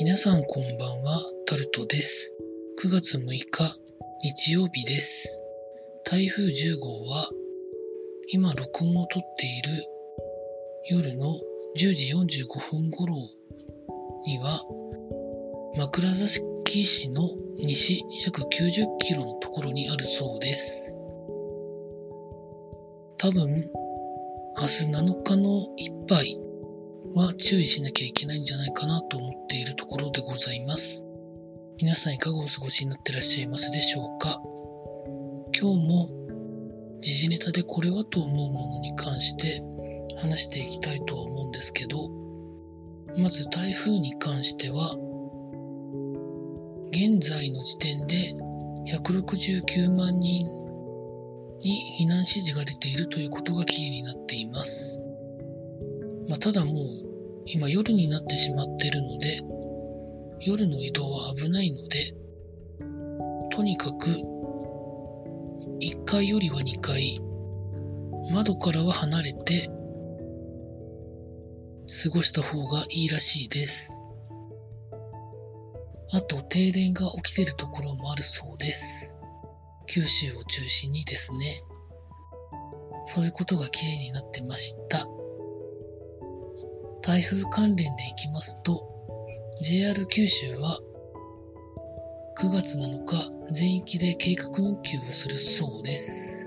皆さんこんばんは、タルトです。9月6日、日曜日です。台風10号は、今録音をとっている夜の10時45分頃には、枕崎市の西約90キロのところにあるそうです。多分、明日7日のいっぱいは注意しなきゃいけないんじゃないかなと思っているところでございます。皆さんいかがお過ごしになってらっしゃいますでしょうか？今日も時事ネタでこれはと思うものに関して話していきたいとは思うんですけど、まず台風に関しては、現在の時点で169万人に避難指示が出ているということが記事になっています。まあ、ただもう今夜になってしまってるので、夜の移動は危ないので、とにかく1階よりは2階、窓からは離れて過ごした方がいいらしいです。あと停電が起きてるところもあるそうです。九州を中心にですね。そういうことが記事になってました。台風関連でいきますと、JR 九州は9月7日全域で計画運休をするそうです。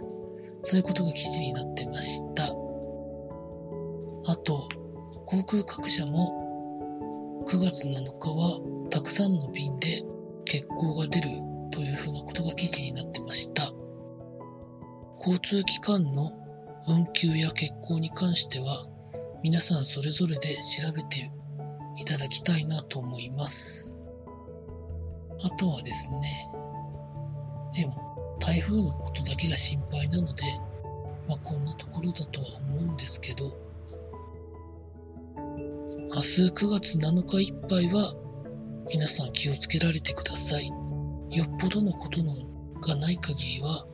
そういうことが記事になってました。あと、航空各社も9月7日はたくさんの便で欠航が出るというふうなことが記事になってました。交通機関の運休や欠航に関しては皆さんそれぞれで調べていただきたいなと思います。あとはですね、でも台風のことだけが心配なので、まあこんなところだとは思うんですけど、明日9月7日いっぱいは皆さん気をつけられてください。よっぽどのことのがない限りは、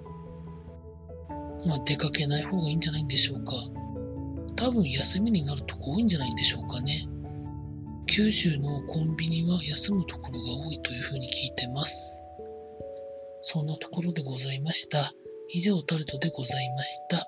まあ出かけない方がいいんじゃないんでしょうか。多分休みになるとこ多いんじゃないんでしょうかね。九州のコンビニは休むところが多いというふうに聞いてます。そんなところでございました。以上タルトでございました。